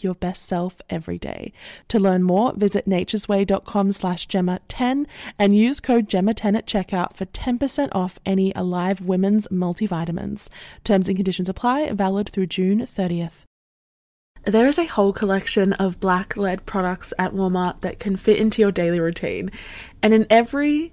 like your best self every day. To learn more, visit naturesway.com slash Gemma10 and use code Gemma10 at checkout for 10% off any Alive Women's multivitamins. Terms and conditions apply, valid through June 30th. There is a whole collection of black led products at Walmart that can fit into your daily routine. And in every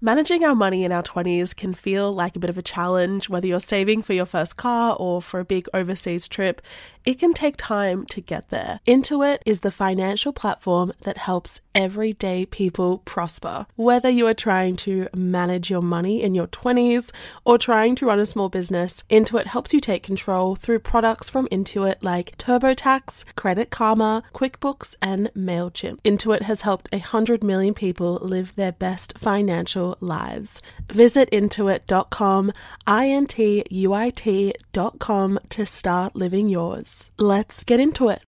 Managing our money in our 20s can feel like a bit of a challenge, whether you're saving for your first car or for a big overseas trip. It can take time to get there. Intuit is the financial platform that helps everyday people prosper. Whether you are trying to manage your money in your 20s or trying to run a small business, Intuit helps you take control through products from Intuit like TurboTax, Credit Karma, QuickBooks, and MailChimp. Intuit has helped 100 million people live their best financial lives. Visit intuit.com, I N T U I T.com to start living yours. Let's get into it.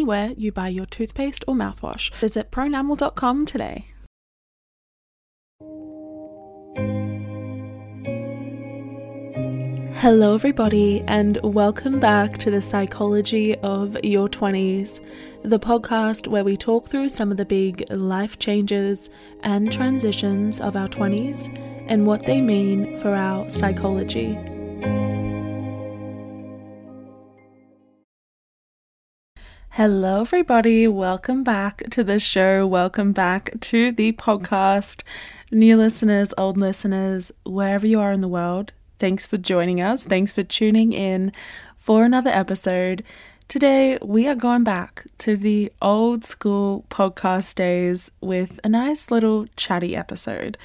anywhere you buy your toothpaste or mouthwash. Visit pronamel.com today. Hello, everybody, and welcome back to the Psychology of Your 20s, the podcast where we talk through some of the big life changes and transitions of our 20s and what they mean for our psychology. Hello, everybody. Welcome back to the show. Welcome back to the podcast. New listeners, old listeners, wherever you are in the world, thanks for joining us. Thanks for tuning in for another episode. Today, we are going back to the old school podcast days with a nice little chatty episode.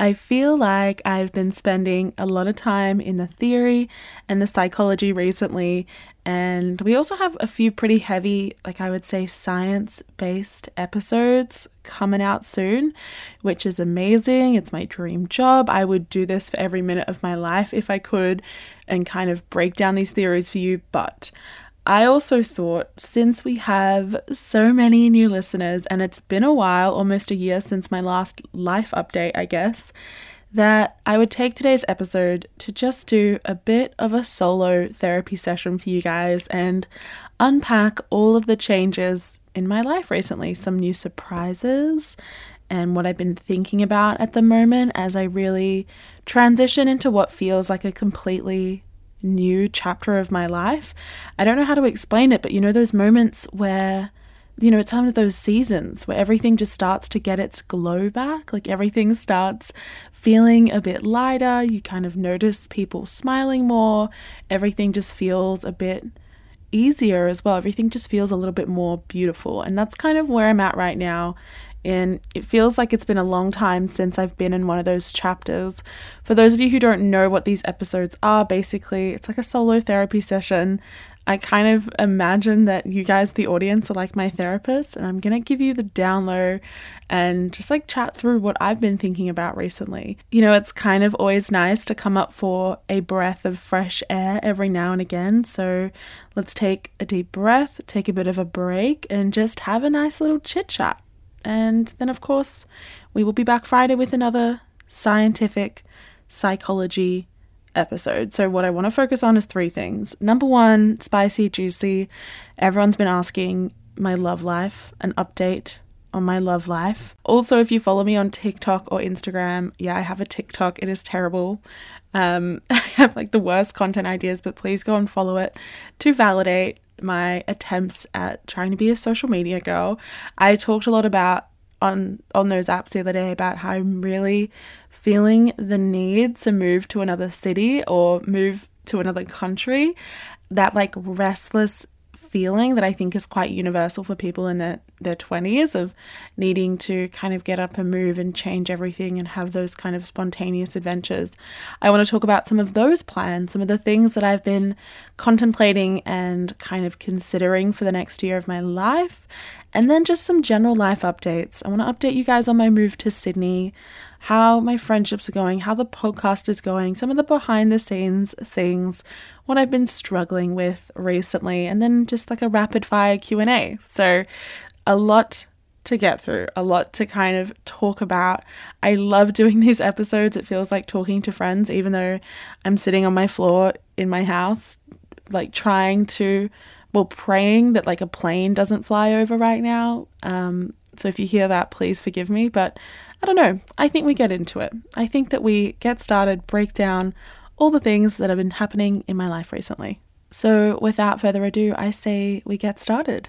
I feel like I've been spending a lot of time in the theory and the psychology recently, and we also have a few pretty heavy, like I would say, science based episodes coming out soon, which is amazing. It's my dream job. I would do this for every minute of my life if I could and kind of break down these theories for you, but I also thought since we have so many new listeners, and it's been a while, almost a year since my last life update, I guess, that I would take today's episode to just do a bit of a solo therapy session for you guys and unpack all of the changes in my life recently, some new surprises, and what I've been thinking about at the moment as I really transition into what feels like a completely new chapter of my life. I don't know how to explain it, but you know, those moments where, you know, it's one of those seasons where everything just starts to get its glow back, like everything starts feeling a bit lighter. You kind of notice people smiling more, everything just feels a bit easier as well. Everything just feels a little bit more beautiful. And that's kind of where I'm at right now. And it feels like it's been a long time since I've been in one of those chapters. For those of you who don't know what these episodes are, basically, it's like a solo therapy session. I kind of imagine that you guys, the audience, are like my therapist, and I'm going to give you the down low and just like chat through what I've been thinking about recently. You know, it's kind of always nice to come up for a breath of fresh air every now and again. So let's take a deep breath, take a bit of a break, and just have a nice little chit chat. And then, of course, we will be back Friday with another scientific psychology episode. So, what I want to focus on is three things. Number one, spicy, juicy. Everyone's been asking my love life, an update on my love life. Also, if you follow me on TikTok or Instagram, yeah, I have a TikTok. It is terrible. Um, I have like the worst content ideas, but please go and follow it to validate my attempts at trying to be a social media girl. I talked a lot about on on those apps the other day about how I'm really feeling the need to move to another city or move to another country. That like restless feeling that I think is quite universal for people in their, their 20s of needing to kind of get up and move and change everything and have those kind of spontaneous adventures. I want to talk about some of those plans, some of the things that I've been contemplating and kind of considering for the next year of my life, and then just some general life updates. I want to update you guys on my move to Sydney how my friendships are going, how the podcast is going, some of the behind the scenes things, what I've been struggling with recently, and then just like a rapid fire Q&A. So, a lot to get through, a lot to kind of talk about. I love doing these episodes. It feels like talking to friends even though I'm sitting on my floor in my house like trying to well praying that like a plane doesn't fly over right now. Um so if you hear that, please forgive me. But I don't know. I think we get into it. I think that we get started, break down all the things that have been happening in my life recently. So without further ado, I say we get started.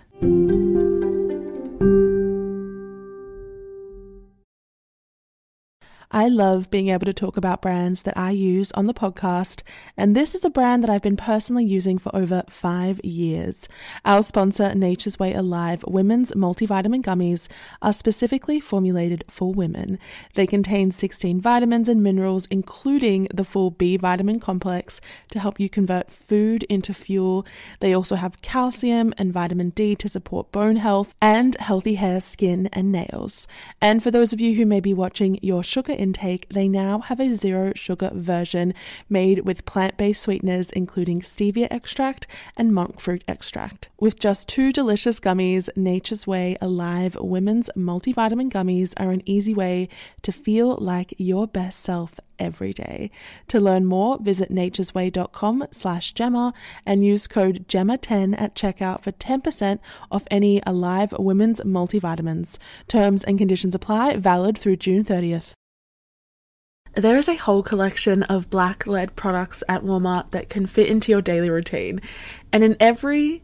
I love being able to talk about brands that I use on the podcast, and this is a brand that I've been personally using for over five years. Our sponsor, Nature's Way Alive Women's Multivitamin Gummies, are specifically formulated for women. They contain 16 vitamins and minerals, including the full B vitamin complex, to help you convert food into fuel. They also have calcium and vitamin D to support bone health and healthy hair, skin, and nails. And for those of you who may be watching your sugar intake, they now have a zero sugar version made with plant based sweeteners, including stevia extract and monk fruit extract. With just two delicious gummies, Nature's Way Alive Women's Multivitamin Gummies are an easy way to feel like your best self every day. To learn more, visit naturesway.com slash Gemma and use code GEMMA10 at checkout for 10% off any Alive Women's multivitamins. Terms and conditions apply, valid through June 30th. There is a whole collection of black led products at Walmart that can fit into your daily routine. And in every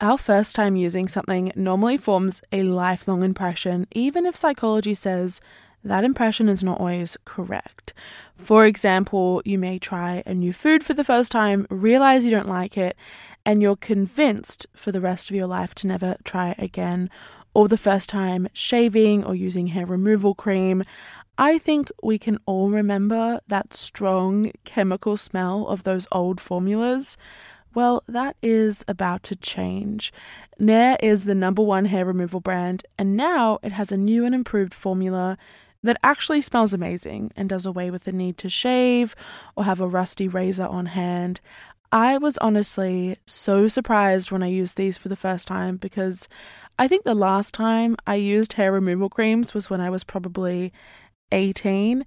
Our first time using something normally forms a lifelong impression, even if psychology says that impression is not always correct. For example, you may try a new food for the first time, realize you don't like it, and you're convinced for the rest of your life to never try again. Or the first time shaving or using hair removal cream. I think we can all remember that strong chemical smell of those old formulas. Well, that is about to change. Nair is the number one hair removal brand, and now it has a new and improved formula that actually smells amazing and does away with the need to shave or have a rusty razor on hand. I was honestly so surprised when I used these for the first time because I think the last time I used hair removal creams was when I was probably 18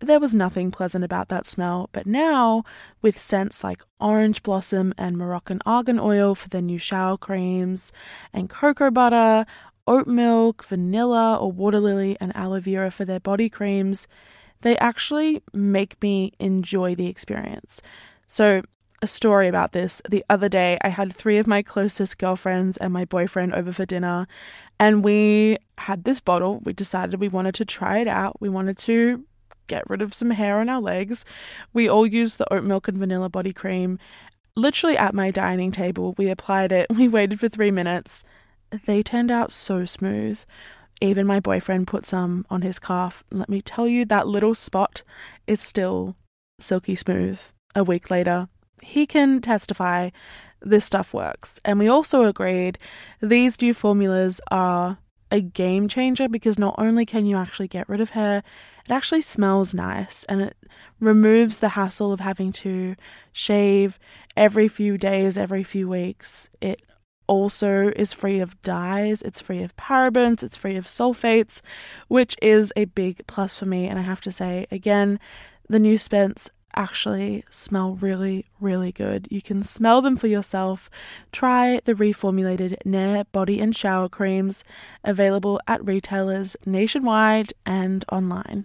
there was nothing pleasant about that smell, but now, with scents like orange blossom and Moroccan argan oil for their new shower creams, and cocoa butter, oat milk, vanilla or water lily, and aloe vera for their body creams, they actually make me enjoy the experience. So, a story about this. The other day, I had three of my closest girlfriends and my boyfriend over for dinner, and we had this bottle. We decided we wanted to try it out. We wanted to get rid of some hair on our legs. We all used the oat milk and vanilla body cream. Literally at my dining table, we applied it. We waited for three minutes. They turned out so smooth. even my boyfriend put some on his calf. Let me tell you, that little spot is still silky smooth a week later. He can testify this stuff works. And we also agreed these new formulas are a game changer because not only can you actually get rid of hair, it actually smells nice and it removes the hassle of having to shave every few days, every few weeks. It also is free of dyes, it's free of parabens, it's free of sulfates, which is a big plus for me. And I have to say, again, the new Spence actually smell really, really good. You can smell them for yourself. Try the reformulated Nair body and shower creams available at retailers nationwide and online.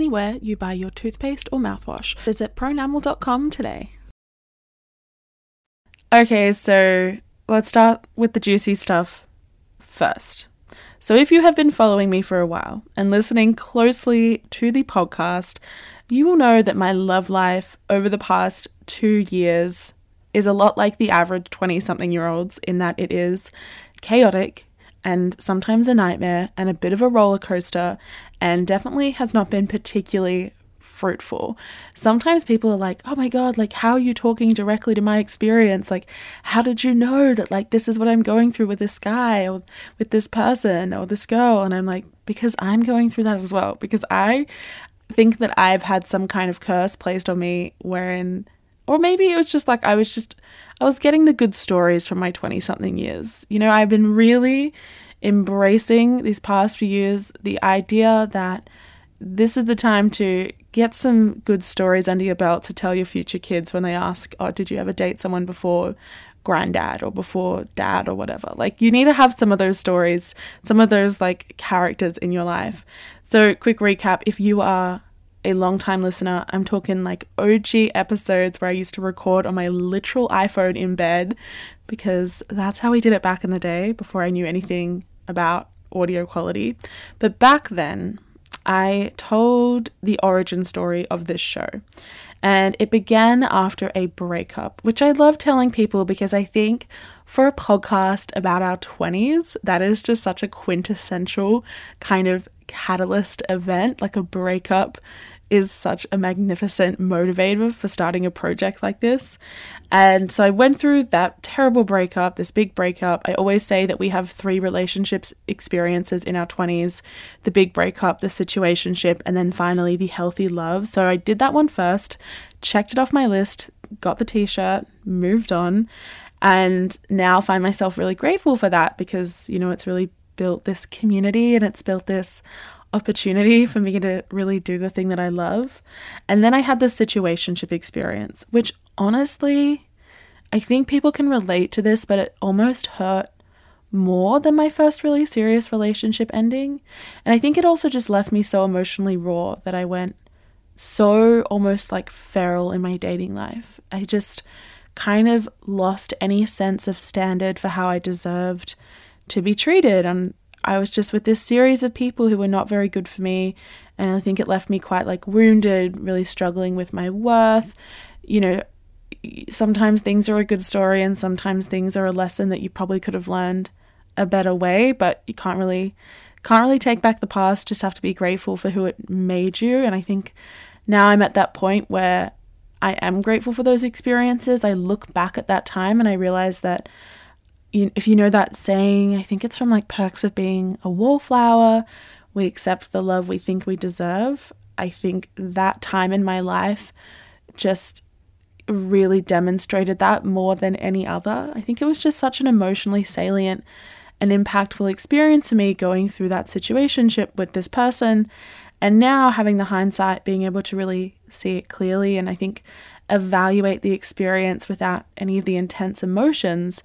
anywhere you buy your toothpaste or mouthwash. Visit pronamel.com today. Okay, so let's start with the juicy stuff first. So, if you have been following me for a while and listening closely to the podcast, you will know that my love life over the past two years is a lot like the average 20 something year olds in that it is chaotic and sometimes a nightmare and a bit of a roller coaster and definitely has not been particularly fruitful. Sometimes people are like, "Oh my god, like how are you talking directly to my experience? Like how did you know that like this is what I'm going through with this guy or with this person or this girl?" And I'm like, "Because I'm going through that as well because I think that I've had some kind of curse placed on me wherein or maybe it was just like I was just I was getting the good stories from my 20 something years. You know, I've been really embracing these past few years the idea that this is the time to get some good stories under your belt to tell your future kids when they ask, Oh, did you ever date someone before granddad or before dad or whatever? Like, you need to have some of those stories, some of those like characters in your life. So, quick recap if you are a long time listener, I'm talking like OG episodes where I used to record on my literal iPhone in bed because that's how we did it back in the day before I knew anything about audio quality. But back then, I told the origin story of this show. And it began after a breakup, which I love telling people because I think for a podcast about our 20s, that is just such a quintessential kind of catalyst event, like a breakup is such a magnificent motivator for starting a project like this. And so I went through that terrible breakup, this big breakup. I always say that we have three relationships experiences in our 20s the big breakup, the situationship, and then finally the healthy love. So I did that one first, checked it off my list, got the t shirt, moved on, and now find myself really grateful for that because, you know, it's really built this community and it's built this opportunity for me to really do the thing that I love. And then I had this situationship experience, which honestly, I think people can relate to this, but it almost hurt more than my first really serious relationship ending. And I think it also just left me so emotionally raw that I went so almost like feral in my dating life. I just kind of lost any sense of standard for how I deserved to be treated. And I was just with this series of people who were not very good for me. And I think it left me quite like wounded, really struggling with my worth. You know, sometimes things are a good story and sometimes things are a lesson that you probably could have learned a better way, but you can't really can't really take back the past, just have to be grateful for who it made you. And I think now I'm at that point where I am grateful for those experiences. I look back at that time and I realize that you, if you know that saying, I think it's from like Perks of Being a Wallflower, we accept the love we think we deserve. I think that time in my life just really demonstrated that more than any other. I think it was just such an emotionally salient and impactful experience to me going through that situationship with this person. And now having the hindsight, being able to really see it clearly and I think evaluate the experience without any of the intense emotions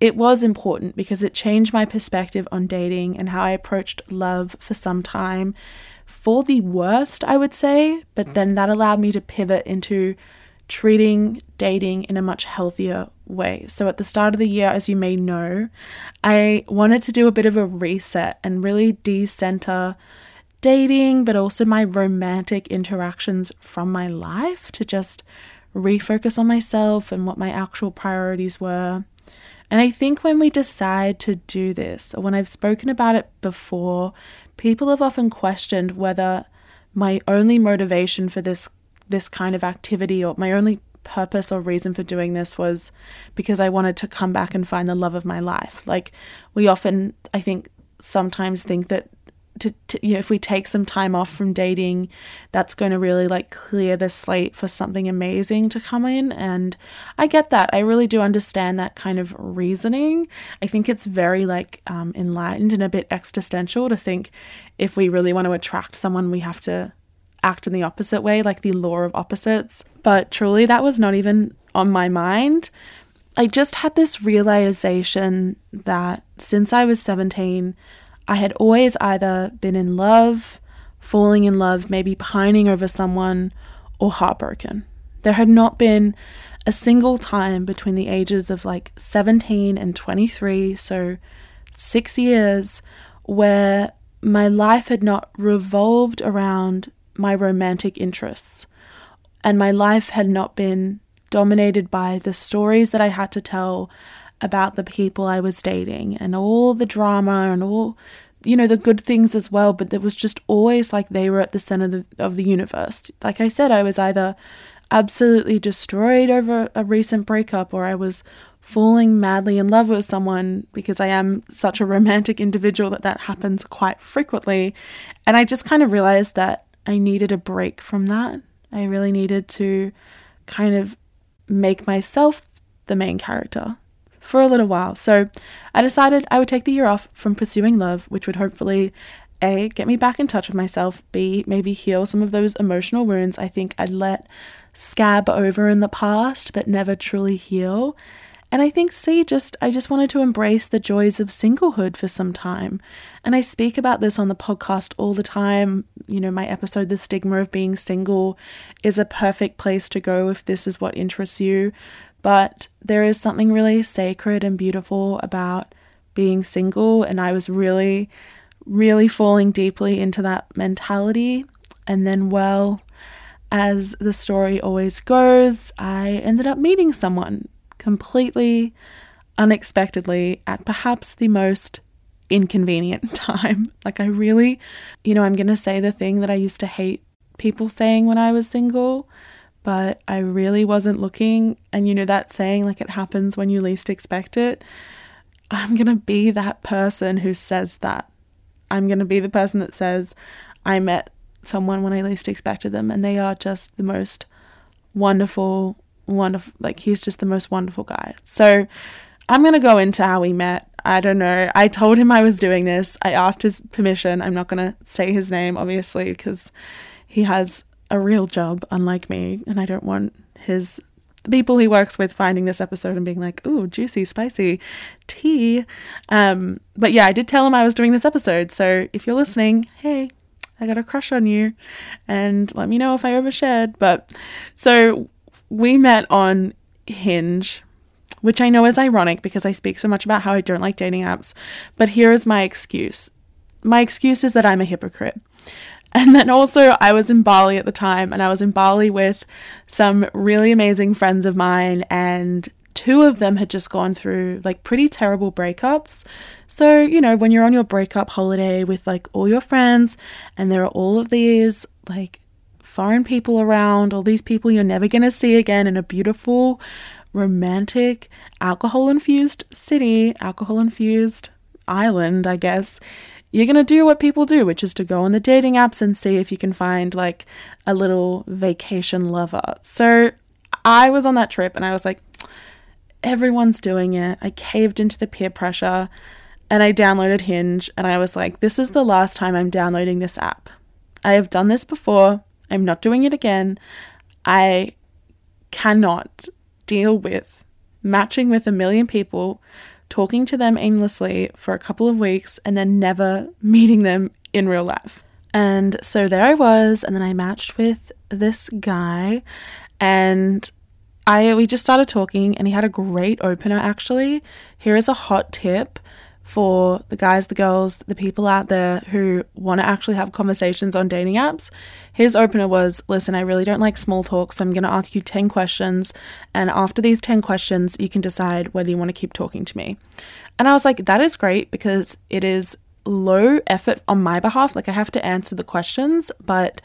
it was important because it changed my perspective on dating and how I approached love for some time for the worst, I would say, but then that allowed me to pivot into treating dating in a much healthier way. So at the start of the year, as you may know, I wanted to do a bit of a reset and really decenter dating, but also my romantic interactions from my life to just refocus on myself and what my actual priorities were. And I think when we decide to do this, or when I've spoken about it before, people have often questioned whether my only motivation for this this kind of activity or my only purpose or reason for doing this was because I wanted to come back and find the love of my life. Like we often I think sometimes think that to, to, you know if we take some time off from dating that's going to really like clear the slate for something amazing to come in. And i get that. I really do understand that kind of reasoning. I think it's very like um, enlightened and a bit existential to think if we really want to attract someone we have to act in the opposite way like the law of opposites. But truly that was not even on my mind. I just had this realization that since i was 17 I had always either been in love, falling in love, maybe pining over someone, or heartbroken. There had not been a single time between the ages of like 17 and 23, so six years, where my life had not revolved around my romantic interests. And my life had not been dominated by the stories that I had to tell about the people I was dating and all the drama and all, you know, the good things as well. But it was just always like they were at the center of the, of the universe. Like I said, I was either absolutely destroyed over a recent breakup or I was falling madly in love with someone because I am such a romantic individual that that happens quite frequently. And I just kind of realized that I needed a break from that. I really needed to kind of make myself the main character for a little while. So I decided I would take the year off from pursuing love, which would hopefully A, get me back in touch with myself, B, maybe heal some of those emotional wounds I think I'd let scab over in the past but never truly heal. And I think C just I just wanted to embrace the joys of singlehood for some time. And I speak about this on the podcast all the time. You know, my episode The Stigma of Being Single is a perfect place to go if this is what interests you. But there is something really sacred and beautiful about being single. And I was really, really falling deeply into that mentality. And then, well, as the story always goes, I ended up meeting someone completely unexpectedly at perhaps the most inconvenient time. Like, I really, you know, I'm going to say the thing that I used to hate people saying when I was single, but I really wasn't looking. And you know that saying, like it happens when you least expect it? I'm going to be that person who says that. I'm going to be the person that says, I met someone when I least expected them, and they are just the most wonderful, wonderful, like, he's just the most wonderful guy. So I'm going to go into how we met. I don't know. I told him I was doing this. I asked his permission. I'm not going to say his name, obviously, because he has a real job, unlike me, and I don't want his the people he works with finding this episode and being like, "Ooh, juicy, spicy tea." Um, but yeah, I did tell him I was doing this episode, so if you're listening, hey, I got a crush on you, and let me know if I overshared. But so we met on Hinge, which I know is ironic because I speak so much about how I don't like dating apps. But here is my excuse. My excuse is that I'm a hypocrite. And then also, I was in Bali at the time, and I was in Bali with some really amazing friends of mine, and two of them had just gone through like pretty terrible breakups. So, you know, when you're on your breakup holiday with like all your friends, and there are all of these like foreign people around, all these people you're never going to see again in a beautiful, romantic, alcohol infused city, alcohol infused island, I guess you're going to do what people do, which is to go on the dating apps and see if you can find like a little vacation lover. So I was on that trip and I was like, everyone's doing it. I caved into the peer pressure and I downloaded Hinge and I was like, this is the last time I'm downloading this app. I have done this before. I'm not doing it again. I cannot deal with matching with a million people talking to them aimlessly for a couple of weeks and then never meeting them in real life. And so there I was, and then I matched with this guy, and I we just started talking, and he had a great opener actually. Here is a hot tip for the guys, the girls, the people out there who want to actually have conversations on dating apps. His opener was Listen, I really don't like small talk, so I'm going to ask you 10 questions. And after these 10 questions, you can decide whether you want to keep talking to me. And I was like, That is great because it is low effort on my behalf. Like, I have to answer the questions, but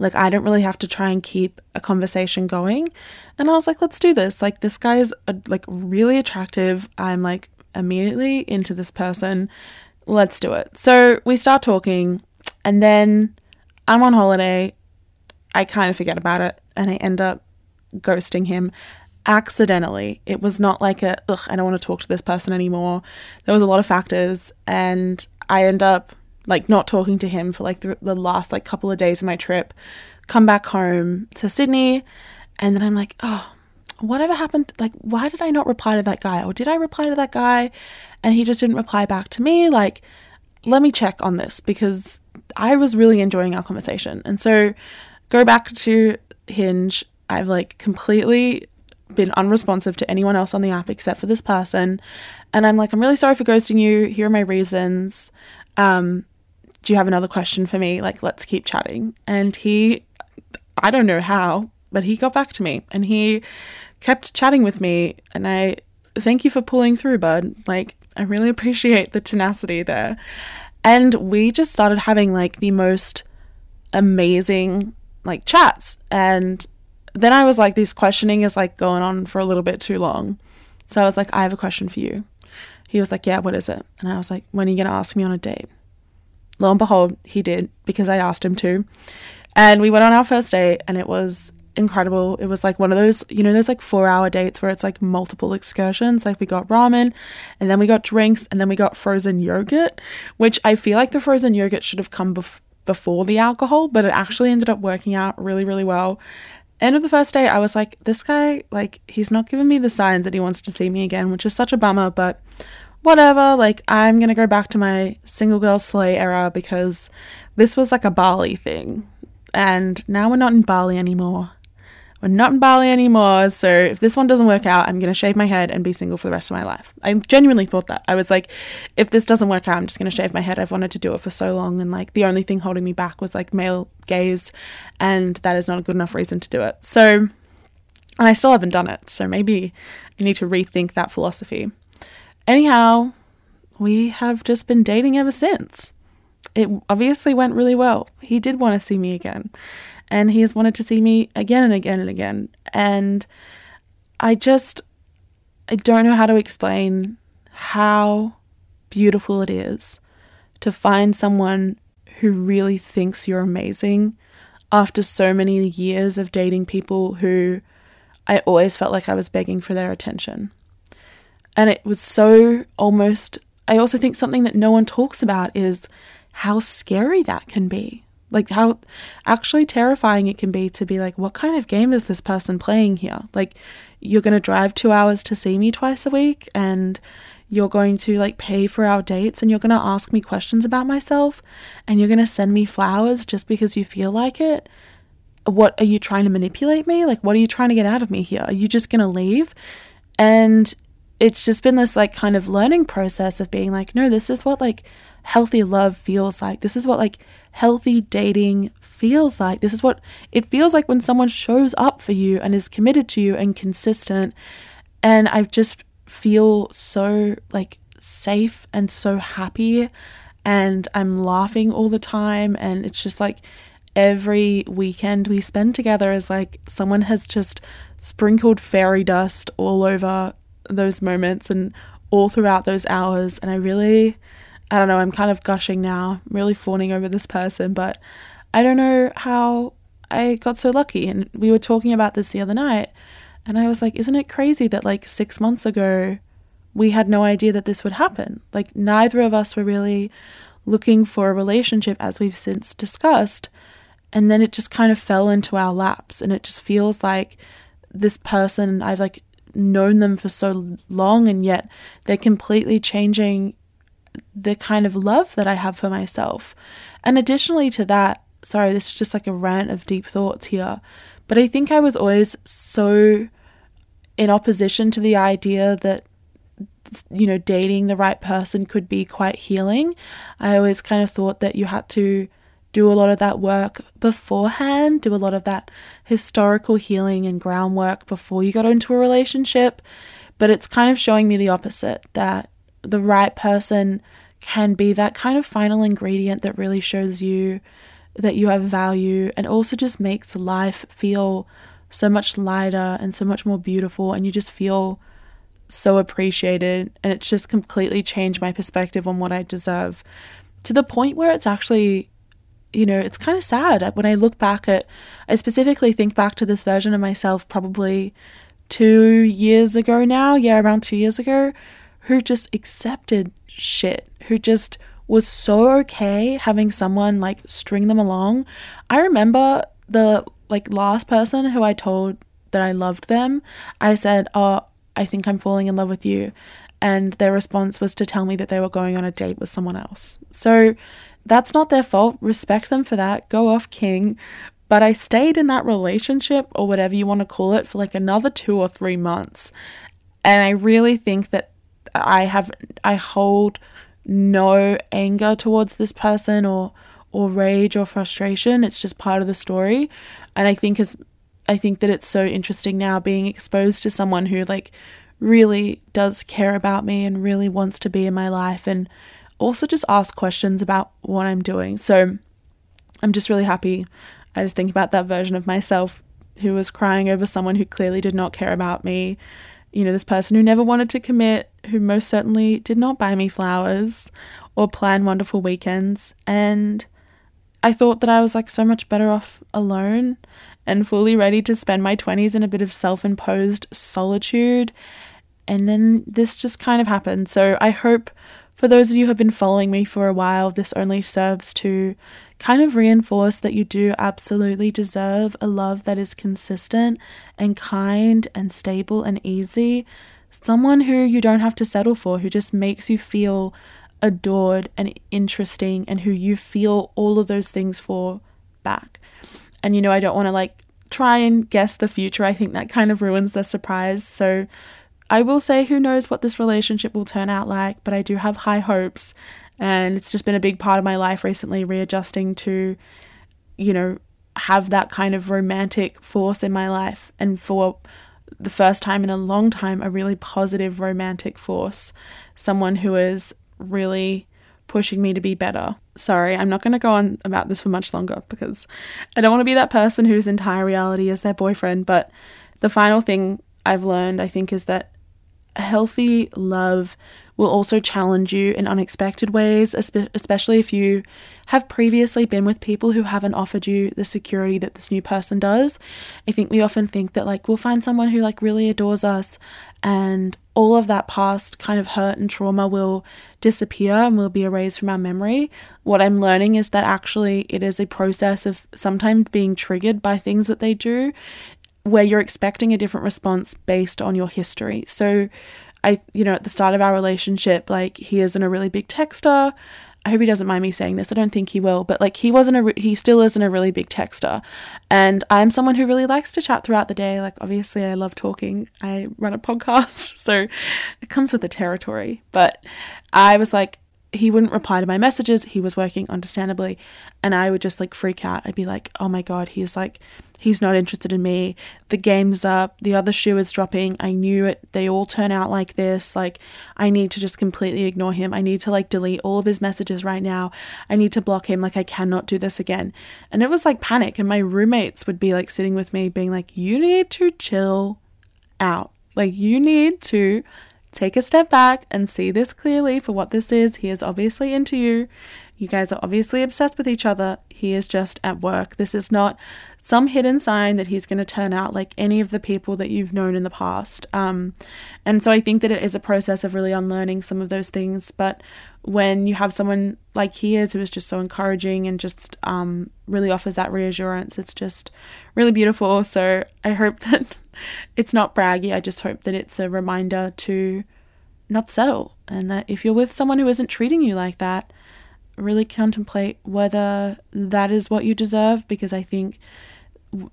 like, I don't really have to try and keep a conversation going. And I was like, let's do this. Like, this guy is like really attractive. I'm like immediately into this person. Let's do it. So we start talking, and then I'm on holiday. I kind of forget about it, and I end up ghosting him accidentally. It was not like a, ugh, I don't want to talk to this person anymore. There was a lot of factors, and I end up like not talking to him for like the, the last like couple of days of my trip. Come back home to Sydney, and then I'm like, oh, whatever happened? Like, why did I not reply to that guy? Or did I reply to that guy and he just didn't reply back to me? Like, let me check on this because I was really enjoying our conversation. And so, go back to Hinge. I've like completely been unresponsive to anyone else on the app except for this person. And I'm like, I'm really sorry for ghosting you. Here are my reasons. Um, do you have another question for me? Like, let's keep chatting. And he, I don't know how, but he got back to me and he kept chatting with me. And I thank you for pulling through, bud. Like, I really appreciate the tenacity there. And we just started having like the most amazing like chats. And then I was like, this questioning is like going on for a little bit too long. So I was like, I have a question for you. He was like, Yeah, what is it? And I was like, When are you going to ask me on a date? Lo and behold, he did because I asked him to. And we went on our first date, and it was incredible. It was like one of those, you know, those like four hour dates where it's like multiple excursions. Like we got ramen and then we got drinks and then we got frozen yogurt, which I feel like the frozen yogurt should have come bef- before the alcohol, but it actually ended up working out really, really well. End of the first day, I was like, this guy, like, he's not giving me the signs that he wants to see me again, which is such a bummer, but whatever. Like, I'm gonna go back to my single girl slay era because this was like a Bali thing. And now we're not in Bali anymore. We're not in Bali anymore. So if this one doesn't work out, I'm going to shave my head and be single for the rest of my life. I genuinely thought that. I was like, if this doesn't work out, I'm just going to shave my head. I've wanted to do it for so long. And like the only thing holding me back was like male gaze. And that is not a good enough reason to do it. So, and I still haven't done it. So maybe I need to rethink that philosophy. Anyhow, we have just been dating ever since. It obviously went really well. He did want to see me again and he has wanted to see me again and again and again. And I just, I don't know how to explain how beautiful it is to find someone who really thinks you're amazing after so many years of dating people who I always felt like I was begging for their attention. And it was so almost, I also think something that no one talks about is how scary that can be. Like how actually terrifying it can be to be like, what kind of game is this person playing here? Like, you're going to drive two hours to see me twice a week and you're going to like pay for our dates and you're going to ask me questions about myself and you're going to send me flowers just because you feel like it. What are you trying to manipulate me? Like, what are you trying to get out of me here? Are you just going to leave? And it's just been this like kind of learning process of being like, no, this is what like healthy love feels like. This is what like healthy dating feels like. This is what it feels like when someone shows up for you and is committed to you and consistent. And I just feel so like safe and so happy and I'm laughing all the time and it's just like every weekend we spend together is like someone has just sprinkled fairy dust all over those moments and all throughout those hours and I really I don't know, I'm kind of gushing now, really fawning over this person, but I don't know how I got so lucky. And we were talking about this the other night, and I was like, isn't it crazy that like six months ago, we had no idea that this would happen? Like, neither of us were really looking for a relationship as we've since discussed. And then it just kind of fell into our laps, and it just feels like this person I've like known them for so long and yet they're completely changing the kind of love that I have for myself. And additionally to that, sorry, this is just like a rant of deep thoughts here, but I think I was always so in opposition to the idea that you know dating the right person could be quite healing. I always kind of thought that you had to do a lot of that work beforehand, do a lot of that historical healing and groundwork before you got into a relationship. But it's kind of showing me the opposite that the right person can be that kind of final ingredient that really shows you that you have value and also just makes life feel so much lighter and so much more beautiful and you just feel so appreciated and it's just completely changed my perspective on what I deserve to the point where it's actually you know it's kind of sad when I look back at I specifically think back to this version of myself probably 2 years ago now yeah around 2 years ago who just accepted shit who just was so okay having someone like string them along. I remember the like last person who I told that I loved them, I said, "Oh, I think I'm falling in love with you." And their response was to tell me that they were going on a date with someone else. So that's not their fault. Respect them for that. Go off, king. But I stayed in that relationship or whatever you want to call it for like another 2 or 3 months. And I really think that I have I hold no anger towards this person or or rage or frustration. It's just part of the story. And I think as I think that it's so interesting now being exposed to someone who like really does care about me and really wants to be in my life and also just ask questions about what I'm doing. So I'm just really happy. I just think about that version of myself who was crying over someone who clearly did not care about me you know, this person who never wanted to commit, who most certainly did not buy me flowers or plan wonderful weekends. And I thought that I was like so much better off alone and fully ready to spend my 20s in a bit of self imposed solitude. And then this just kind of happened. So I hope for those of you who have been following me for a while, this only serves to kind of reinforce that you do absolutely deserve a love that is consistent and kind and stable and easy. Someone who you don't have to settle for, who just makes you feel adored and interesting, and who you feel all of those things for back. And you know, I don't want to like try and guess the future. I think that kind of ruins the surprise. So I will say, who knows what this relationship will turn out like, but I do have high hopes and it's just been a big part of my life recently, readjusting to, you know, have that kind of romantic force in my life. And for the first time in a long time, a really positive romantic force. Someone who is really pushing me to be better. Sorry, I'm not going to go on about this for much longer because I don't want to be that person whose entire reality is their boyfriend. But the final thing I've learned, I think, is that healthy love will also challenge you in unexpected ways, especially if you have previously been with people who haven't offered you the security that this new person does. I think we often think that like we'll find someone who like really adores us and all of that past kind of hurt and trauma will disappear and will be erased from our memory. What I'm learning is that actually it is a process of sometimes being triggered by things that they do where you're expecting a different response based on your history. So I, you know, at the start of our relationship, like he isn't a really big texter. I hope he doesn't mind me saying this. I don't think he will, but like he wasn't a, he still isn't a really big texter. And I'm someone who really likes to chat throughout the day. Like, obviously, I love talking. I run a podcast, so it comes with the territory. But I was like, he wouldn't reply to my messages. He was working, understandably. And I would just like freak out. I'd be like, oh my God, he's like, he's not interested in me. The game's up. The other shoe is dropping. I knew it. They all turn out like this. Like, I need to just completely ignore him. I need to like delete all of his messages right now. I need to block him. Like, I cannot do this again. And it was like panic. And my roommates would be like sitting with me, being like, you need to chill out. Like, you need to take a step back and see this clearly for what this is. He is obviously into you. You guys are obviously obsessed with each other. He is just at work. This is not some hidden sign that he's going to turn out like any of the people that you've known in the past. Um, and so I think that it is a process of really unlearning some of those things. But when you have someone like he is, who is just so encouraging and just um, really offers that reassurance, it's just really beautiful. So I hope that it's not braggy. I just hope that it's a reminder to not settle and that if you're with someone who isn't treating you like that, really contemplate whether that is what you deserve because I think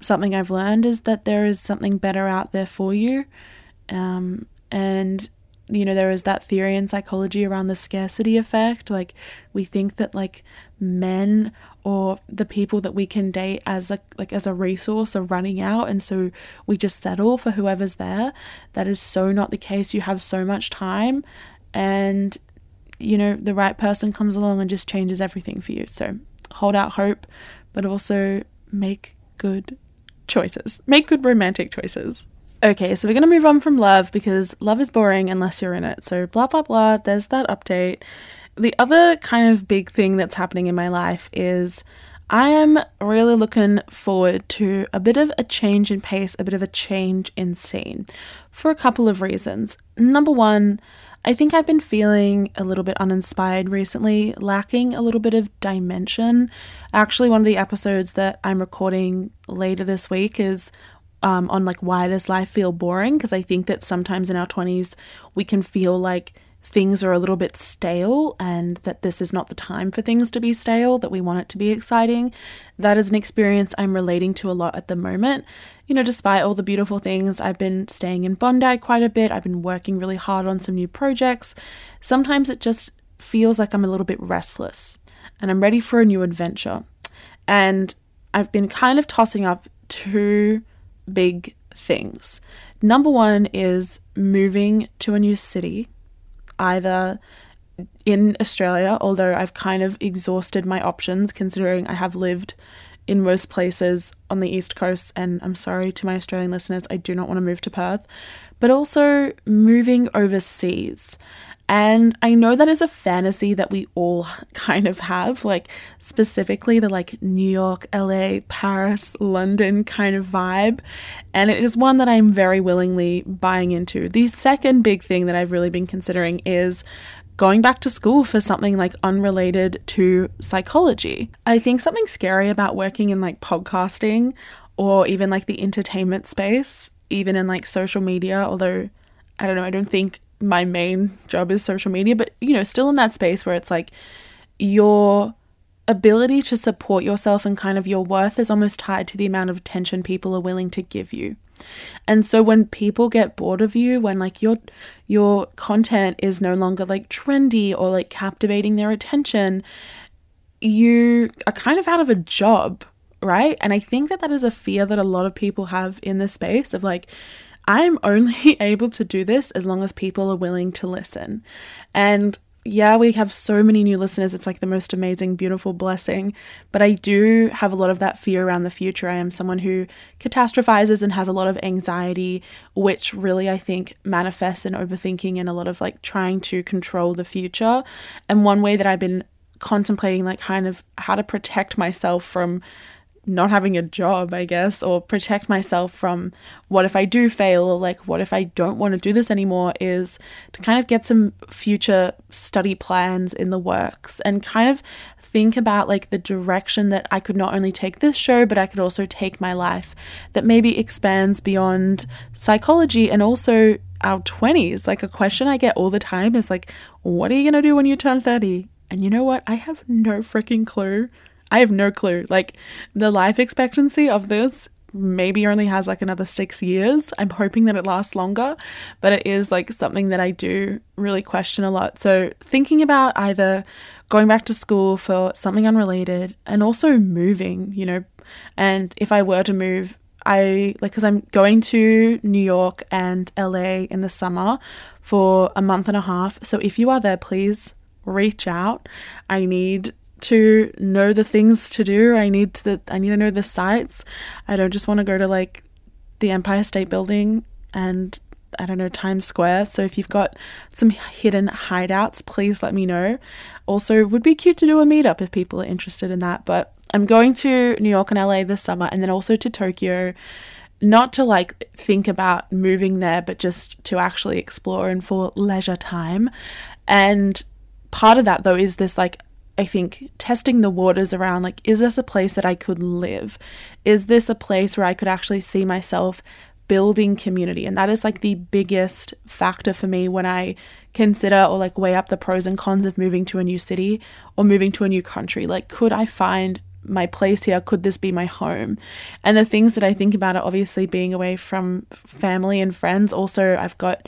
something I've learned is that there is something better out there for you. Um, and you know there is that theory in psychology around the scarcity effect. Like we think that like men or the people that we can date as a like as a resource are running out. And so we just settle for whoever's there. That is so not the case. You have so much time. And you know the right person comes along and just changes everything for you. So hold out hope but also make good choices make good romantic choices Okay, so we're going to move on from love because love is boring unless you're in it. So, blah, blah, blah. There's that update. The other kind of big thing that's happening in my life is I am really looking forward to a bit of a change in pace, a bit of a change in scene for a couple of reasons. Number one, I think I've been feeling a little bit uninspired recently, lacking a little bit of dimension. Actually, one of the episodes that I'm recording later this week is um, on like why does life feel boring because I think that sometimes in our 20s we can feel like things are a little bit stale and that this is not the time for things to be stale, that we want it to be exciting. That is an experience I'm relating to a lot at the moment. You know, despite all the beautiful things, I've been staying in Bondi quite a bit, I've been working really hard on some new projects. Sometimes it just feels like I'm a little bit restless and I'm ready for a new adventure. And I've been kind of tossing up two big things. Number one is moving to a new city, either in Australia, although I've kind of exhausted my options considering I have lived in most places on the East Coast. And I'm sorry to my Australian listeners, I do not want to move to Perth, but also moving overseas. And I know that is a fantasy that we all kind of have, like specifically the like New York, LA, Paris, London kind of vibe. And it is one that I'm very willingly buying into. The second big thing that I've really been considering is going back to school for something like unrelated to psychology. I think something scary about working in like podcasting or even like the entertainment space, even in like social media, although I don't know, I don't think my main job is social media, but you know, still in that space where it's like your ability to support yourself and kind of your worth is almost tied to the amount of attention people are willing to give you. And so when people get bored of you, when like your your content is no longer like trendy or like captivating their attention, you are kind of out of a job, right? And I think that that is a fear that a lot of people have in this space of like I'm only able to do this as long as people are willing to listen. And yeah, we have so many new listeners. It's like the most amazing, beautiful blessing. But I do have a lot of that fear around the future. I am someone who catastrophizes and has a lot of anxiety, which really I think manifests in overthinking and a lot of like trying to control the future. And one way that I've been contemplating, like, kind of how to protect myself from not having a job, I guess, or protect myself from what if I do fail, or like what if I don't want to do this anymore, is to kind of get some future study plans in the works and kind of think about like the direction that I could not only take this show, but I could also take my life that maybe expands beyond psychology and also our 20s. Like a question I get all the time is like, what are you going to do when you turn 30? And you know what? I have no freaking clue. I have no clue. Like the life expectancy of this maybe only has like another six years. I'm hoping that it lasts longer, but it is like something that I do really question a lot. So, thinking about either going back to school for something unrelated and also moving, you know, and if I were to move, I like because I'm going to New York and LA in the summer for a month and a half. So, if you are there, please reach out. I need to know the things to do. I need to I need to know the sites. I don't just want to go to like the Empire State Building and I don't know Times Square. So if you've got some hidden hideouts, please let me know. Also, would be cute to do a meetup if people are interested in that. But I'm going to New York and LA this summer and then also to Tokyo not to like think about moving there, but just to actually explore and for leisure time. And part of that though is this like I think testing the waters around like, is this a place that I could live? Is this a place where I could actually see myself building community. And that is like the biggest factor for me when I consider or like weigh up the pros and cons of moving to a new city or moving to a new country. Like, could I find my place here? Could this be my home? And the things that I think about are obviously being away from family and friends. Also, I've got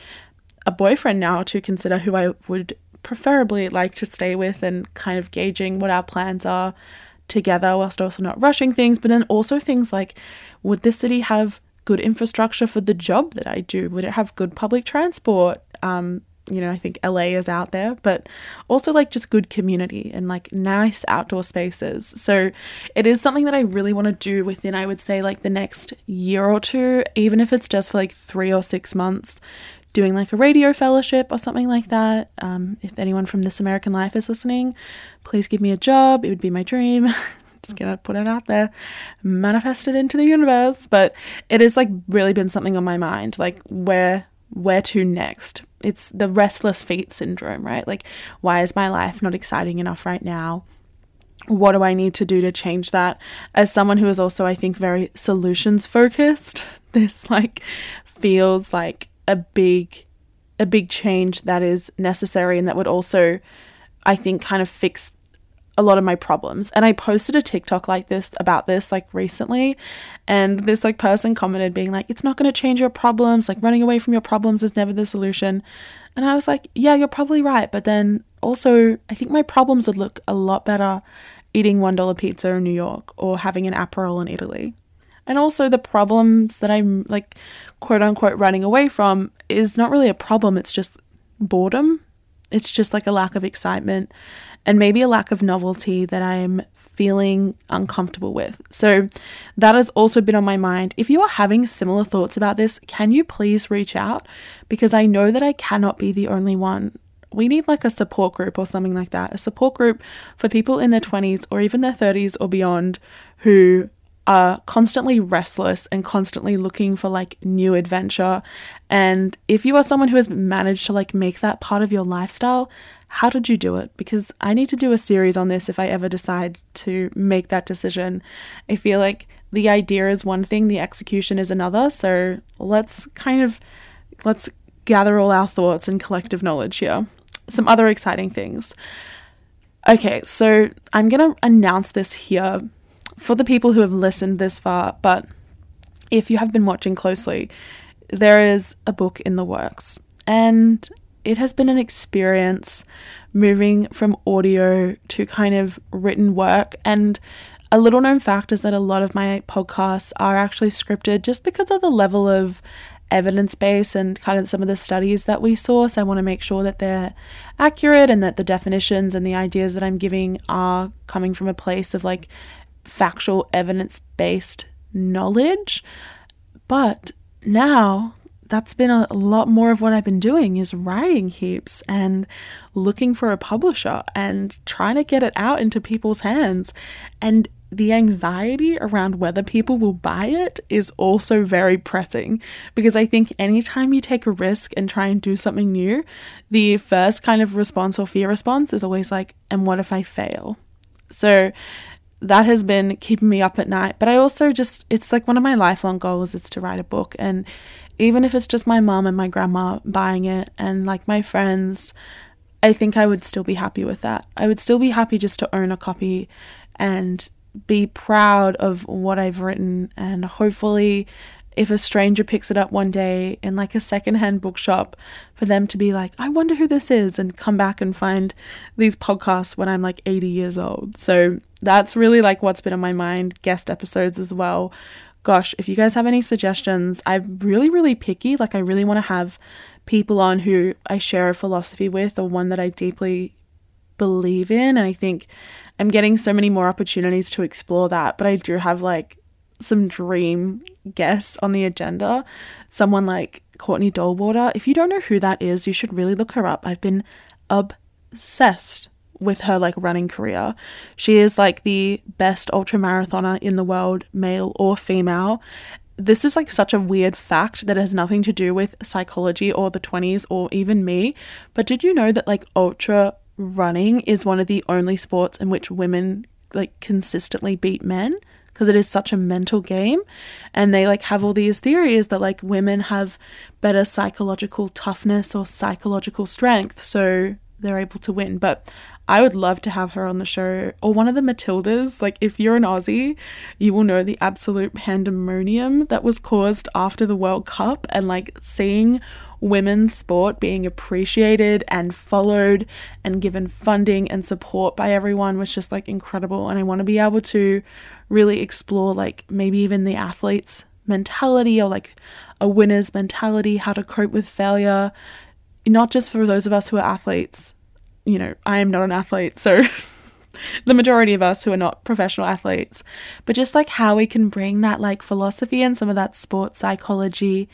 a boyfriend now to consider who I would preferably like to stay with and kind of gauging what our plans are together whilst also not rushing things. But then also things like would this city have good infrastructure for the job that I do? Would it have good public transport? Um, you know, I think LA is out there, but also like just good community and like nice outdoor spaces. So it is something that I really want to do within, I would say, like the next year or two, even if it's just for like three or six months, doing like a radio fellowship or something like that. Um, if anyone from This American Life is listening, please give me a job. It would be my dream. just gonna put it out there, manifest it into the universe. But it has like really been something on my mind, like where where to next. It's the restless feet syndrome, right? Like, why is my life not exciting enough right now? What do I need to do to change that? As someone who is also, I think, very solutions focused, this like feels like a big a big change that is necessary and that would also I think kind of fix a lot of my problems. And I posted a TikTok like this about this like recently and this like person commented being like it's not going to change your problems, like running away from your problems is never the solution. And I was like, yeah, you're probably right, but then also I think my problems would look a lot better eating $1 pizza in New York or having an Aperol in Italy. And also the problems that I'm like quote unquote running away from is not really a problem, it's just boredom. It's just like a lack of excitement and maybe a lack of novelty that I'm feeling uncomfortable with. So that has also been on my mind. If you are having similar thoughts about this, can you please reach out? Because I know that I cannot be the only one. We need like a support group or something like that. A support group for people in their 20s or even their 30s or beyond who are constantly restless and constantly looking for like new adventure. And if you are someone who has managed to like make that part of your lifestyle, how did you do it? Because I need to do a series on this if I ever decide to make that decision. I feel like the idea is one thing, the execution is another. So let's kind of let's gather all our thoughts and collective knowledge here. Some other exciting things. Okay, so I'm going to announce this here for the people who have listened this far, but if you have been watching closely, there is a book in the works. And it has been an experience moving from audio to kind of written work. And a little known fact is that a lot of my podcasts are actually scripted just because of the level of evidence base and kind of some of the studies that we source. I want to make sure that they're accurate and that the definitions and the ideas that I'm giving are coming from a place of like factual evidence based knowledge. But now that's been a lot more of what I've been doing is writing heaps and looking for a publisher and trying to get it out into people's hands. And the anxiety around whether people will buy it is also very pressing because I think anytime you take a risk and try and do something new, the first kind of response or fear response is always like, and what if I fail? So that has been keeping me up at night. But I also just, it's like one of my lifelong goals is to write a book. And even if it's just my mom and my grandma buying it and like my friends, I think I would still be happy with that. I would still be happy just to own a copy and be proud of what I've written and hopefully if a stranger picks it up one day in like a secondhand bookshop for them to be like, I wonder who this is, and come back and find these podcasts when I'm like 80 years old. So that's really like what's been on my mind, guest episodes as well. Gosh, if you guys have any suggestions, I'm really, really picky. Like, I really want to have people on who I share a philosophy with or one that I deeply believe in. And I think I'm getting so many more opportunities to explore that. But I do have like some dream guests on the agenda. Someone like Courtney Dauwalter. If you don't know who that is, you should really look her up. I've been obsessed with her like running career. She is like the best ultra marathoner in the world, male or female. This is like such a weird fact that has nothing to do with psychology or the 20s or even me. But did you know that like ultra running is one of the only sports in which women like consistently beat men? Because it is such a mental game and they like have all these theories that like women have better psychological toughness or psychological strength so they're able to win but I would love to have her on the show or one of the Matildas. Like, if you're an Aussie, you will know the absolute pandemonium that was caused after the World Cup and like seeing women's sport being appreciated and followed and given funding and support by everyone was just like incredible. And I want to be able to really explore, like, maybe even the athletes' mentality or like a winner's mentality, how to cope with failure, not just for those of us who are athletes you know, I am not an athlete, so the majority of us who are not professional athletes, but just like how we can bring that like philosophy and some of that sports psychology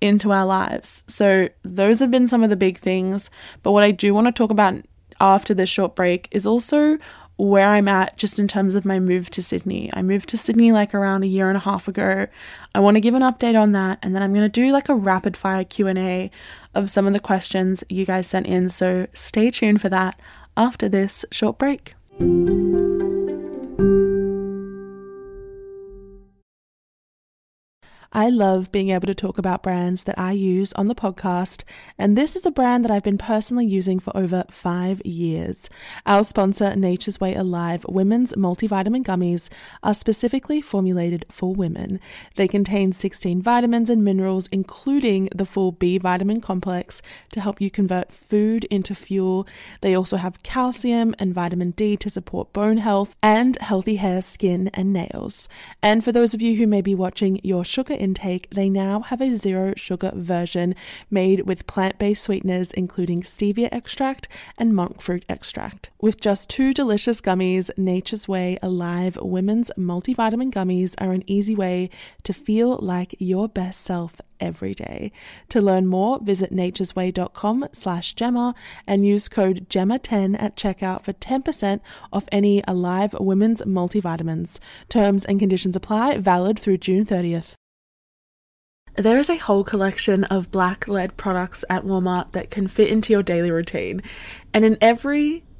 into our lives. So, those have been some of the big things. But what I do want to talk about after this short break is also where I'm at just in terms of my move to Sydney. I moved to Sydney like around a year and a half ago. I want to give an update on that and then I'm going to do like a rapid fire Q&A of some of the questions you guys sent in. So stay tuned for that after this short break. I love being able to talk about brands that I use on the podcast, and this is a brand that I've been personally using for over five years. Our sponsor, Nature's Way Alive Women's Multivitamin Gummies, are specifically formulated for women. They contain 16 vitamins and minerals, including the full B vitamin complex, to help you convert food into fuel. They also have calcium and vitamin D to support bone health and healthy hair, skin, and nails. And for those of you who may be watching your sugar intake, they now have a zero sugar version made with plant based sweeteners, including stevia extract and monk fruit extract. With just two delicious gummies, Nature's Way Alive Women's Multivitamin Gummies are an easy way to feel like your best self every day. To learn more, visit naturesway.com slash Gemma and use code GEMMA10 at checkout for 10% off any Alive Women's multivitamins. Terms and conditions apply, valid through June 30th. There is a whole collection of black led products at Walmart that can fit into your daily routine. And in every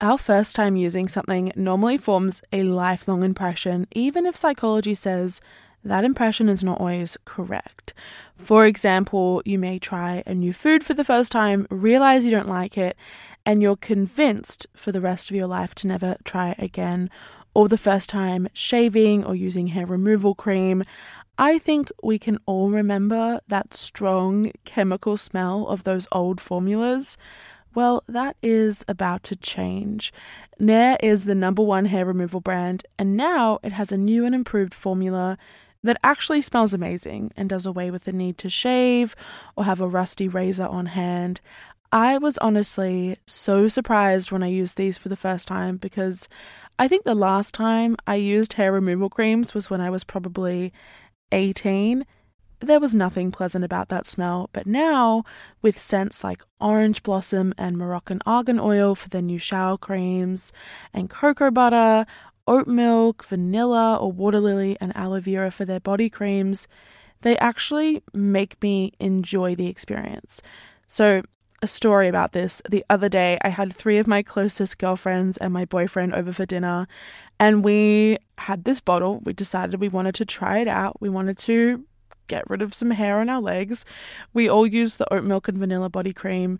Our first time using something normally forms a lifelong impression, even if psychology says that impression is not always correct. For example, you may try a new food for the first time, realize you don't like it, and you're convinced for the rest of your life to never try again. Or the first time shaving or using hair removal cream. I think we can all remember that strong chemical smell of those old formulas. Well, that is about to change. Nair is the number one hair removal brand, and now it has a new and improved formula that actually smells amazing and does away with the need to shave or have a rusty razor on hand. I was honestly so surprised when I used these for the first time because I think the last time I used hair removal creams was when I was probably 18. There was nothing pleasant about that smell, but now, with scents like orange blossom and Moroccan argan oil for their new shower creams, and cocoa butter, oat milk, vanilla, or water lily and aloe vera for their body creams, they actually make me enjoy the experience. So, a story about this the other day, I had three of my closest girlfriends and my boyfriend over for dinner, and we had this bottle. We decided we wanted to try it out. We wanted to get rid of some hair on our legs. We all used the oat milk and vanilla body cream.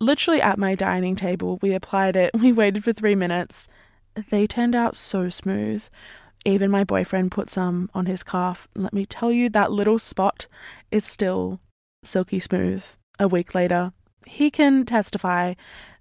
Literally at my dining table, we applied it. We waited for three minutes they turned out so smooth. Even my boyfriend put some on his calf. Let me tell you, that little spot is still silky smooth. A week later, he can testify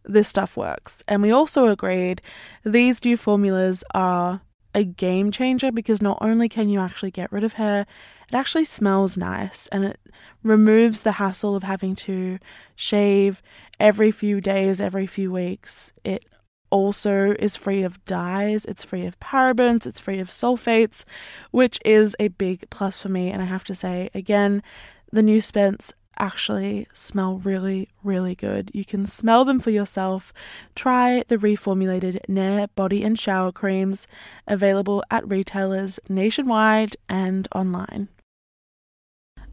this stuff works. And we also agreed these new formulas are a game changer because not only can you actually get rid of hair, it actually smells nice and it removes the hassle of having to shave every few days, every few weeks. It also is free of dyes, it's free of parabens, it's free of sulfates, which is a big plus for me. And I have to say, again, the new scents actually smell really, really good. You can smell them for yourself. Try the reformulated Nair body and shower creams available at retailers nationwide and online.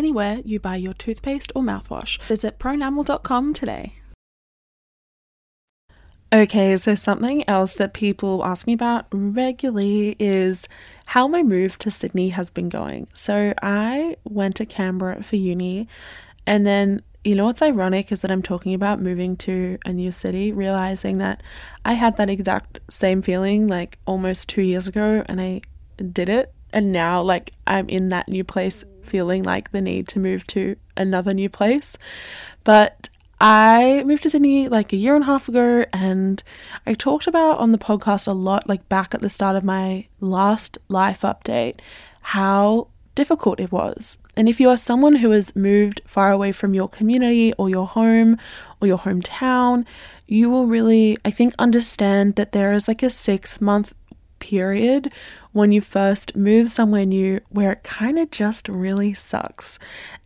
anywhere you buy your toothpaste or mouthwash. Visit pronamel.com today. Okay, so something else that people ask me about regularly is how my move to Sydney has been going. So I went to Canberra for uni, and then you know what's ironic is that I'm talking about moving to a new city, realizing that I had that exact same feeling like almost two years ago, and I did it and now like I'm in that new place feeling like the need to move to another new place. But I moved to Sydney like a year and a half ago, and I talked about on the podcast a lot, like back at the start of my last life update, how difficult it was. And if you are someone who has moved far away from your community or your home or your hometown, you will really, I think, understand that there is like a six month period when you first move somewhere new where it kind of just really sucks.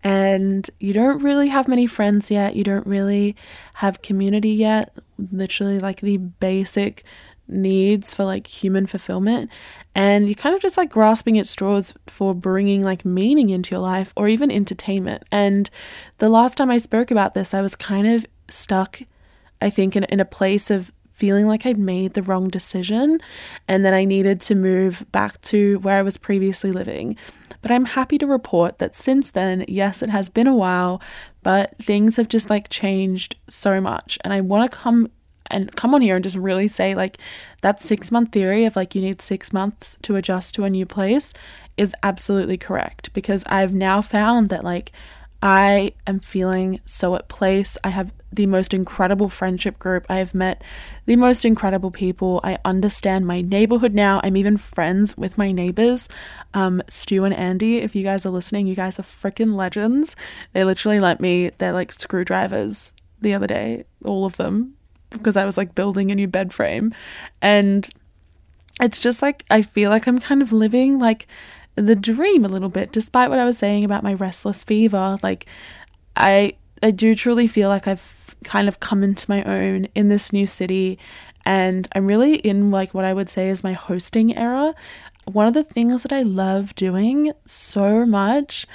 And you don't really have many friends yet, you don't really have community yet, literally like the basic needs for like human fulfillment. And you're kind of just like grasping at straws for bringing like meaning into your life or even entertainment. And the last time i spoke about this i was kind of stuck i think in, in a place of feeling like I'd made the wrong decision and that I needed to move back to where I was previously living. But I'm happy to report that since then, yes, it has been a while, but things have just like changed so much. And I want to come and come on here and just really say like that 6 month theory of like you need 6 months to adjust to a new place is absolutely correct because I've now found that like I am feeling so at place. I have the most incredible friendship group. I have met the most incredible people. I understand my neighborhood now. I'm even friends with my neighbors, um, Stu and Andy. If you guys are listening, you guys are freaking legends. They literally lent me their like screwdrivers the other day, all of them, because I was like building a new bed frame. And it's just like, I feel like I'm kind of living like the dream a little bit, despite what I was saying about my restless fever. Like, I I do truly feel like I've kind of come into my own in this new city, and I'm really in like what I would say is my hosting era. One of the things that I love doing so much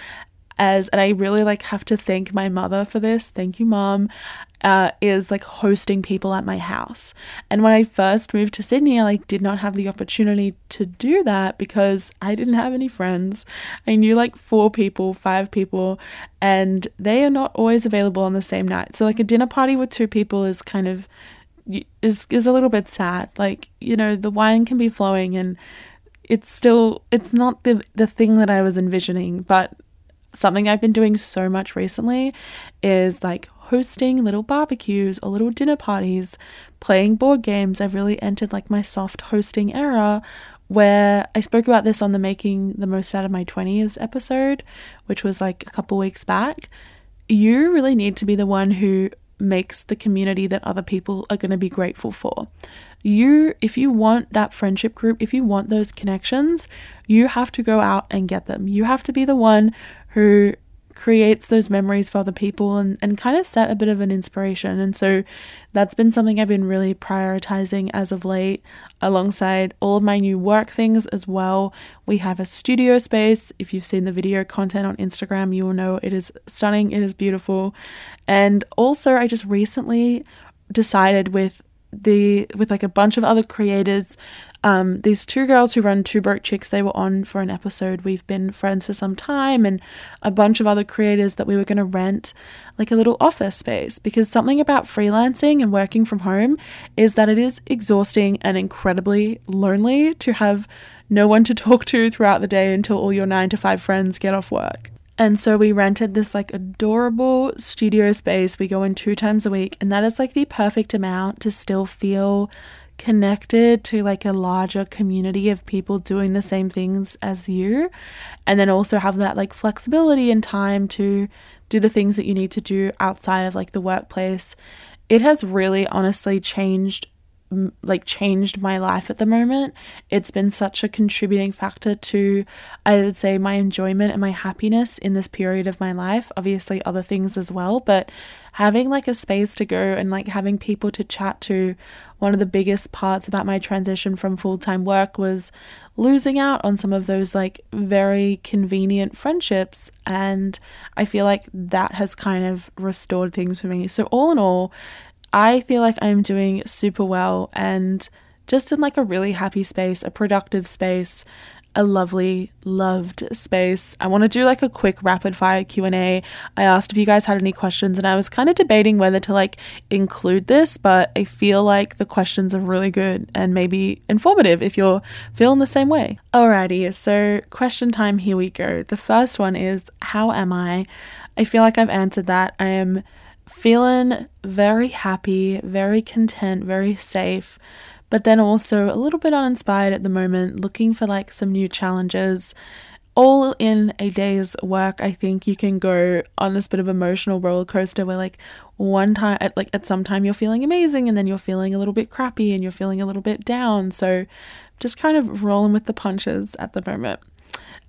as and I really like have to thank my mother for this. Thank you, mom uh, is like hosting people at my house. And when I first moved to Sydney, I like did not have the opportunity to do that because I didn't have any friends. I knew like four people, five people, and they are not always available on the same night. So like a dinner party with two people is kind of is is a little bit sad. Like, you know, the wine can be flowing and it's still it's not the the thing that I was envisioning, but something I've been doing so much recently is like hosting little barbecues or little dinner parties, playing board games. I've really entered like my soft hosting era where I spoke about this on the Making the Most Out of My 20s episode, which was like a couple weeks back. You really need to be the one who makes the community that other people are going to be grateful for. You, if you want that friendship group, if you want those connections, you have to go out and get them. You have to be the one who creates those memories for other people and, and kind of set a bit of an inspiration. And so that's been something I've been really prioritizing as of late, alongside all of my new work things as well. We have a studio space. If you've seen the video content on Instagram, you will know it is stunning, it is beautiful. And also, I just recently decided with the with like a bunch of other creators um, these two girls who run Two Broke Chicks, they were on for an episode. We've been friends for some time, and a bunch of other creators that we were going to rent like a little office space because something about freelancing and working from home is that it is exhausting and incredibly lonely to have no one to talk to throughout the day until all your nine to five friends get off work. And so we rented this like adorable studio space. We go in two times a week, and that is like the perfect amount to still feel connected to like a larger community of people doing the same things as you and then also have that like flexibility and time to do the things that you need to do outside of like the workplace. It has really honestly changed like changed my life at the moment. It's been such a contributing factor to I would say my enjoyment and my happiness in this period of my life. Obviously other things as well, but having like a space to go and like having people to chat to one of the biggest parts about my transition from full-time work was losing out on some of those like very convenient friendships and I feel like that has kind of restored things for me. So all in all, I feel like I'm doing super well and just in like a really happy space, a productive space, a lovely loved space. I want to do like a quick rapid fire Q&A. I asked if you guys had any questions and I was kind of debating whether to like include this, but I feel like the questions are really good and maybe informative if you're feeling the same way. Alrighty, so question time, here we go. The first one is how am I? I feel like I've answered that. I am feeling very happy, very content, very safe but then also a little bit uninspired at the moment, looking for like some new challenges. All in a day's work, I think you can go on this bit of emotional roller coaster where like one time at like at some time you're feeling amazing and then you're feeling a little bit crappy and you're feeling a little bit down. So just kind of rolling with the punches at the moment.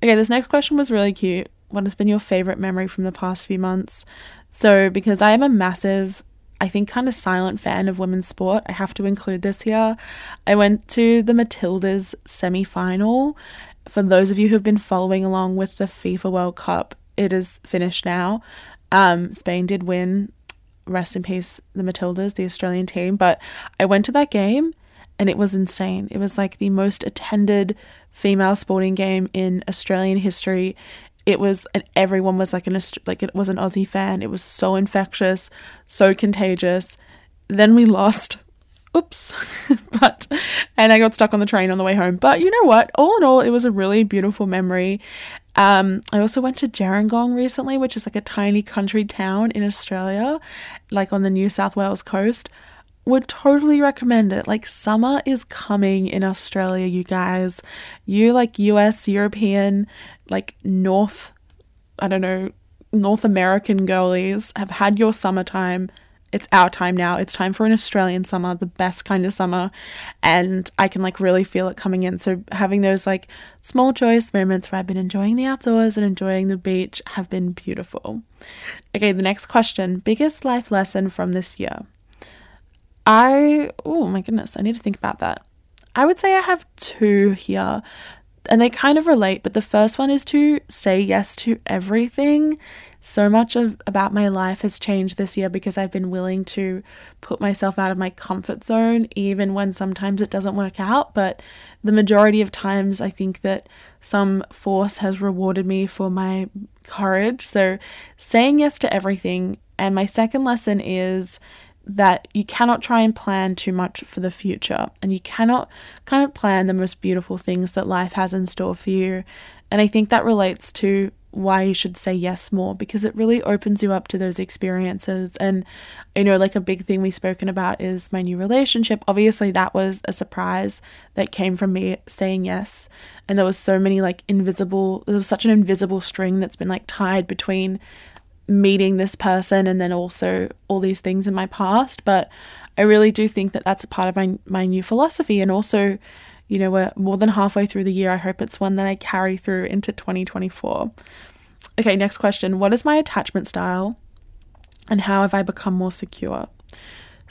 Okay, this next question was really cute. What has been your favorite memory from the past few months? So, because I am a massive I think, kind of silent fan of women's sport. I have to include this here. I went to the Matildas semi final. For those of you who've been following along with the FIFA World Cup, it is finished now. Um, Spain did win. Rest in peace, the Matildas, the Australian team. But I went to that game and it was insane. It was like the most attended female sporting game in Australian history it was and everyone was like an like it was an Aussie fan. It was so infectious, so contagious. Then we lost. Oops. but and I got stuck on the train on the way home. But you know what? All in all, it was a really beautiful memory. Um, I also went to Gerringong recently, which is like a tiny country town in Australia, like on the New South Wales coast. Would totally recommend it. Like summer is coming in Australia, you guys. You like US, European, like North, I don't know, North American girlies have had your summertime. It's our time now. It's time for an Australian summer, the best kind of summer. And I can like really feel it coming in. So having those like small joyous moments where I've been enjoying the outdoors and enjoying the beach have been beautiful. Okay, the next question biggest life lesson from this year? I, oh my goodness, I need to think about that. I would say I have two here and they kind of relate, but the first one is to say yes to everything. So much of about my life has changed this year because I've been willing to put myself out of my comfort zone even when sometimes it doesn't work out, but the majority of times I think that some force has rewarded me for my courage. So saying yes to everything and my second lesson is that you cannot try and plan too much for the future and you cannot kind of plan the most beautiful things that life has in store for you. And I think that relates to why you should say yes more because it really opens you up to those experiences. And you know, like a big thing we've spoken about is my new relationship. Obviously, that was a surprise that came from me saying yes. And there was so many like invisible, there was such an invisible string that's been like tied between meeting this person and then also all these things in my past but i really do think that that's a part of my my new philosophy. And also you know we're more than halfway through the year. I hope it's one that i carry through into 2024 okay next question. What is my attachment style and how have i become more secure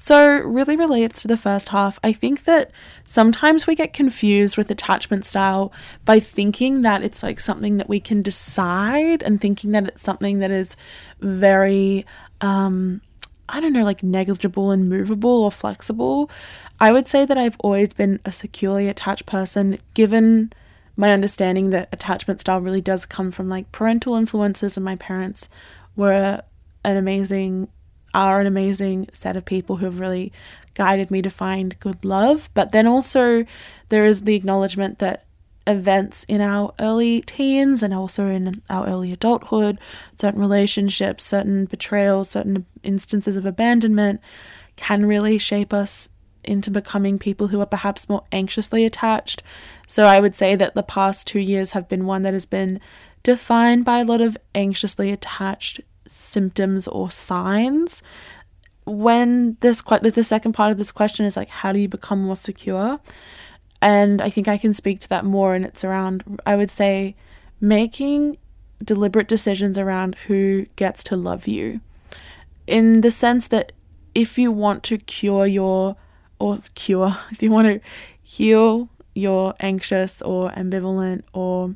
so, really relates to the first half. I think that sometimes we get confused with attachment style by thinking that it's like something that we can decide and thinking that it's something that is very, um, I don't know, like negligible and movable or flexible. I would say that I've always been a securely attached person, given my understanding that attachment style really does come from like parental influences, and my parents were an amazing, are an amazing set of people who have really guided me to find good love. But then also, there is the acknowledgement that events in our early teens and also in our early adulthood, certain relationships, certain betrayals, certain instances of abandonment can really shape us into becoming people who are perhaps more anxiously attached. So I would say that the past two years have been one that has been defined by a lot of anxiously attached symptoms or signs. When this quite the second part of this question is like how do you become more secure? And I think I can speak to that more and it's around I would say making deliberate decisions around who gets to love you. In the sense that if you want to cure your or cure, if you want to heal your anxious or ambivalent or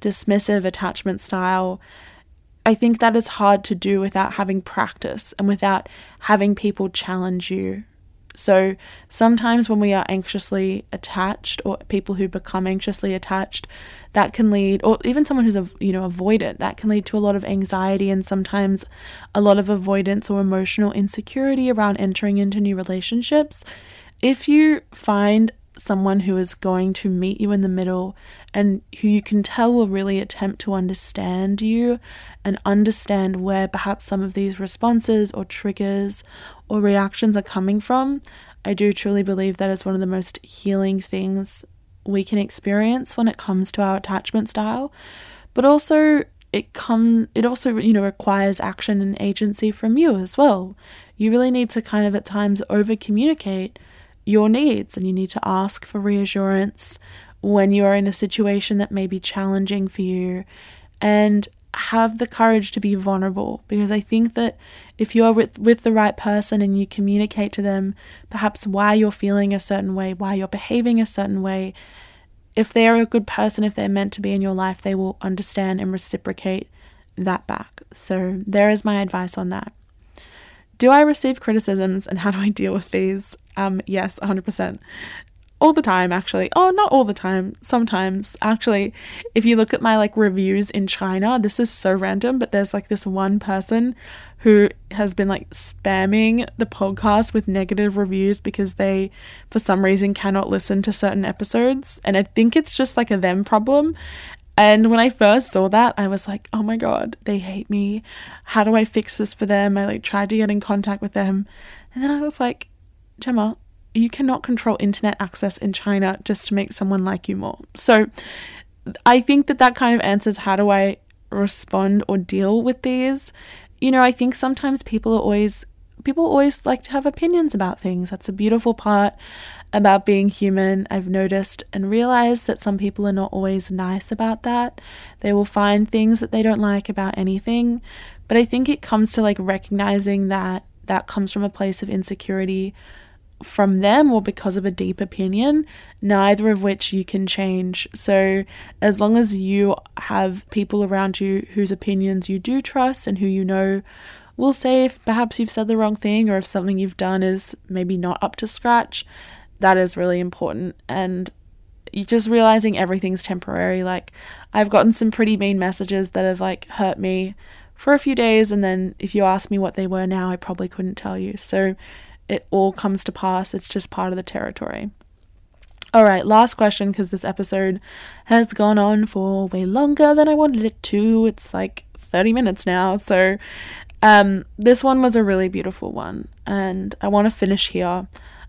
dismissive attachment style, I think that is hard to do without having practice and without having people challenge you. So sometimes when we are anxiously attached or people who become anxiously attached, that can lead or even someone who's you know avoidant, that can lead to a lot of anxiety and sometimes a lot of avoidance or emotional insecurity around entering into new relationships. If you find someone who is going to meet you in the middle and who you can tell will really attempt to understand you and understand where perhaps some of these responses or triggers or reactions are coming from, I do truly believe that is one of the most healing things we can experience when it comes to our attachment style. But also it come it also you know requires action and agency from you as well. You really need to kind of at times over communicate your needs and you need to ask for reassurance when you're in a situation that may be challenging for you and have the courage to be vulnerable because I think that if you're with, with the right person and you communicate to them perhaps why you're feeling a certain way, why you're behaving a certain way, if they're a good person, if they're meant to be in your life, they will understand and reciprocate that back. So, there is my advice on that. Do I receive criticisms and how do I deal with these? Um, yes, 100%. All the time, actually. Oh, not all the time. Sometimes, actually, if you look at my like reviews in China, this is so random, but there's like this one person who has been like spamming the podcast with negative reviews because they, for some reason, cannot listen to certain episodes. And I think it's just like a them problem. And when I first saw that, I was like, oh my God, they hate me. How do I fix this for them? I like tried to get in contact with them. And then I was like, Gemma, you cannot control internet access in China just to make someone like you more. So I think that that kind of answers how do I respond or deal with these. You know, I think sometimes people are always people always like to have opinions about things. That's a beautiful part about being human. I've noticed and realized that some people are not always nice about that. They will find things that they don't like about anything. But I think it comes to like recognizing that that comes from a place of insecurity from them or because of a deep opinion, neither of which you can change. So, as long as you have people around you whose opinions you do trust and who you know will say if perhaps you've said the wrong thing or if something you've done is maybe not up to scratch, that is really important. And you just realizing everything's temporary. Like, I've gotten some pretty mean messages that have like hurt me for a few days, and then if you ask me what they were now, I probably couldn't tell you. So, it all comes to pass. It's just part of the territory. All right, last question because this episode has gone on for way longer than I wanted it to. It's like 30 minutes now. So, um, this one was a really beautiful one, and I want to finish here.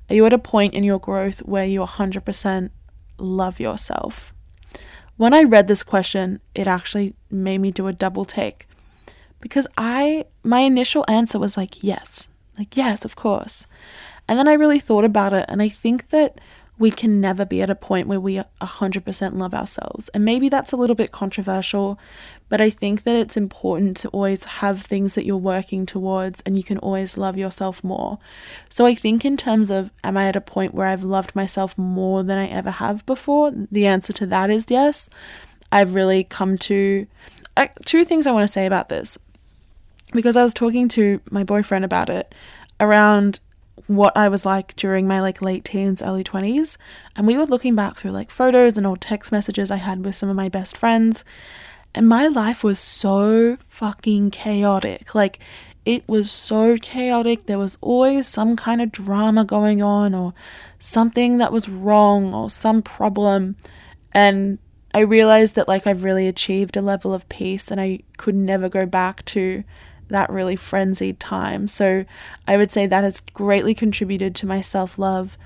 Are you at a point in your growth where you 100% love yourself? When I read this question, it actually made me do a double take because I, my initial answer was like, yes, like, yes, of course. And then I really thought about it, and I think that we can never be at a point where we 100% love ourselves. And maybe that's a little bit controversial, but I think that it's important to always have things that you're working towards and you can always love yourself more. So I think, in terms of, am I at a point where I've loved myself more than I ever have before? The answer to that is yes. I've really come to uh, two things I want to say about this. Because I was talking to my boyfriend about it around what I was like during my like late teens, early 20s. And we were looking back through like photos and old text messages I had with some of my best friends. And my life was so fucking chaotic. Like, it was so chaotic. There was always some kind of drama going on, or something that was wrong, or some problem. And I realized that, like, I've really achieved a level of peace, and I could never go back to that really frenzied time. So I would say that has greatly contributed to my self love.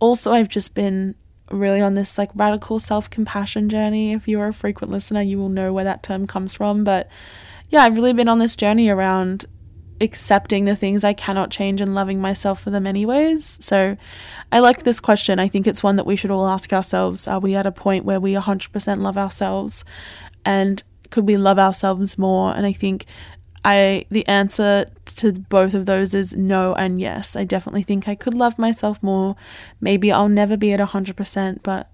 Also, I've just been really on this like radical self compassion journey. If you are a frequent listener, you will know where that term comes from. But yeah, I've really been on this journey around accepting the things I cannot change and loving myself for them anyways. So I like this question. I think it's one that we should all ask ourselves. Are we at a point where we 100% love ourselves? And could we love ourselves more? And I think I the answer to both of those is no and yes. I definitely think I could love myself more. Maybe I'll never be at 100%, but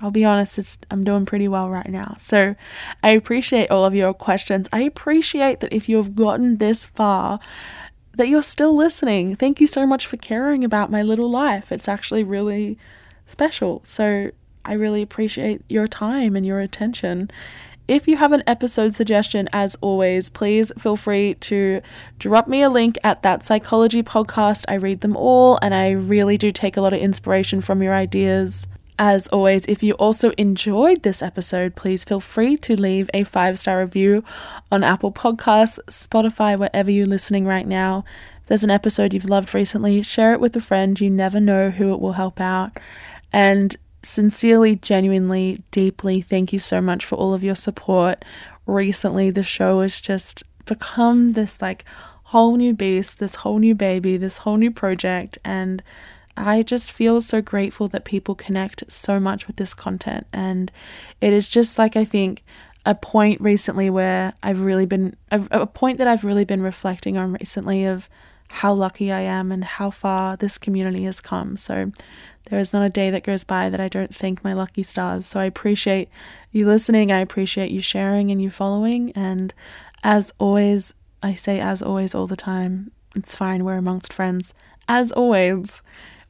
I'll be honest, I'm doing pretty well right now. So I appreciate all of your questions. I appreciate that if you've gotten this far, that you're still listening. Thank you so much for caring about my little life. It's actually really special. So I really appreciate your time and your attention. If you have an episode suggestion, as always, please feel free to drop me a link at that psychology podcast. I read them all and I really do take a lot of inspiration from your ideas. As always, if you also enjoyed this episode, please feel free to leave a five star review on Apple Podcasts, Spotify, wherever you're listening right now. If there's an episode you've loved recently, share it with a friend. You never know who it will help out. And sincerely, genuinely, deeply thank you so much for all of your support. Recently, the show has just become this like whole new beast, this whole new baby, this whole new project. And I just feel so grateful that people connect so much with this content. And it is just like, I think, a point recently where I've really been, a, a point that I've really been reflecting on recently of how lucky I am and how far this community has come. So there is not a day that goes by that I don't thank my lucky stars. So I appreciate you listening. I appreciate you sharing and you following. And as always, I say as always all the time, it's fine. We're amongst friends. As always,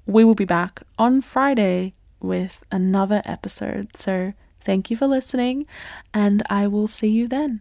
we will be back on Friday with another episode. So thank you for listening, and I will see you then.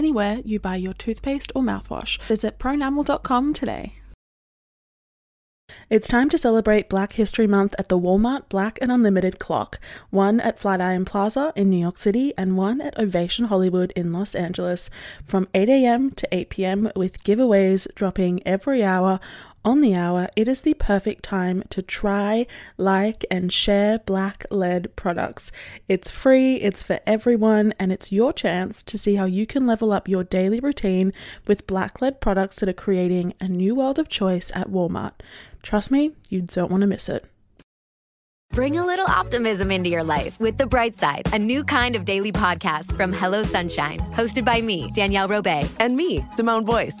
anywhere you buy your toothpaste or mouthwash. Visit pronamel.com today. It's time to celebrate Black History Month at the Walmart Black and Unlimited Clock, one at Flatiron Plaza in New York City and one at Ovation Hollywood in Los Angeles, from 8 a.m. to 8 p.m., with giveaways dropping every hour on the hour, it is the perfect time to try, like, and share black led products. It's free, it's for everyone, and it's your chance to see how you can level up your daily routine with black led products that are creating a new world of choice at Walmart. Trust me, you don't want to miss it. Bring a little optimism into your life with The Bright Side, a new kind of daily podcast from Hello Sunshine, hosted by me, Danielle Robay, and me, Simone Boyce.